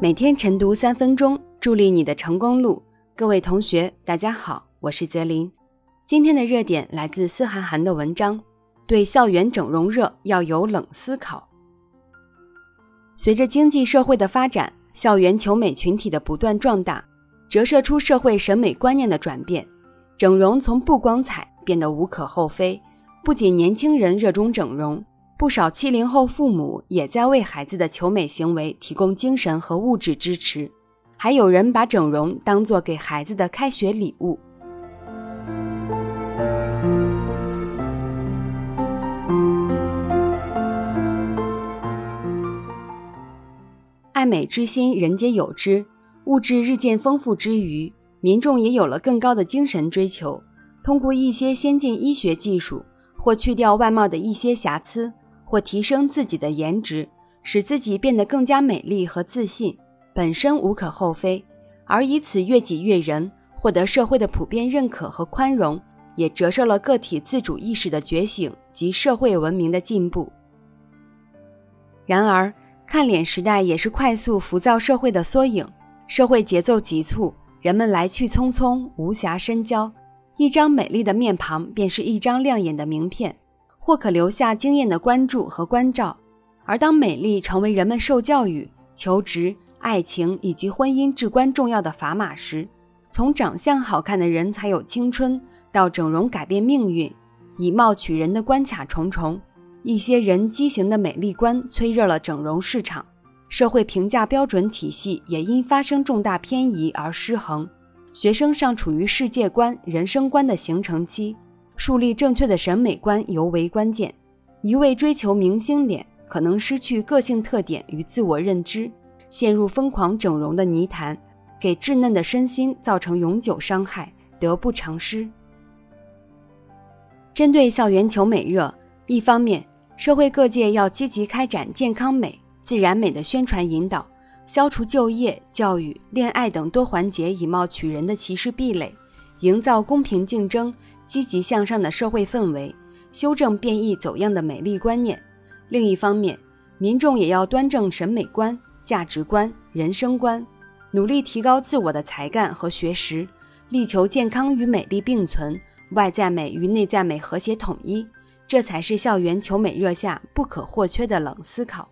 每天晨读三分钟，助力你的成功路。各位同学，大家好，我是泽林。今天的热点来自思涵涵的文章，对校园整容热要有冷思考。随着经济社会的发展，校园求美群体的不断壮大，折射出社会审美观念的转变。整容从不光彩变得无可厚非，不仅年轻人热衷整容。不少七零后父母也在为孩子的求美行为提供精神和物质支持，还有人把整容当做给孩子的开学礼物。爱美之心，人皆有之。物质日渐丰富之余，民众也有了更高的精神追求，通过一些先进医学技术，或去掉外貌的一些瑕疵。或提升自己的颜值，使自己变得更加美丽和自信，本身无可厚非。而以此悦己悦人，获得社会的普遍认可和宽容，也折射了个体自主意识的觉醒及社会文明的进步。然而，看脸时代也是快速浮躁社会的缩影，社会节奏急促，人们来去匆匆，无暇深交。一张美丽的面庞，便是一张亮眼的名片。或可留下惊艳的关注和关照，而当美丽成为人们受教育、求职、爱情以及婚姻至关重要的砝码时，从长相好看的人才有青春，到整容改变命运、以貌取人的关卡重重，一些人畸形的美丽观催热了整容市场，社会评价标准体系也因发生重大偏移而失衡，学生尚处于世界观、人生观的形成期。树立正确的审美观尤为关键。一味追求明星脸，可能失去个性特点与自我认知，陷入疯狂整容的泥潭，给稚嫩的身心造成永久伤害，得不偿失。针对校园求美热，一方面，社会各界要积极开展健康美、自然美的宣传引导，消除就业、教育、恋爱等多环节以貌取人的歧视壁垒，营造公平竞争。积极向上的社会氛围，修正变异走样的美丽观念。另一方面，民众也要端正审美观、价值观、人生观，努力提高自我的才干和学识，力求健康与美丽并存，外在美与内在美和谐统一。这才是校园求美热下不可或缺的冷思考。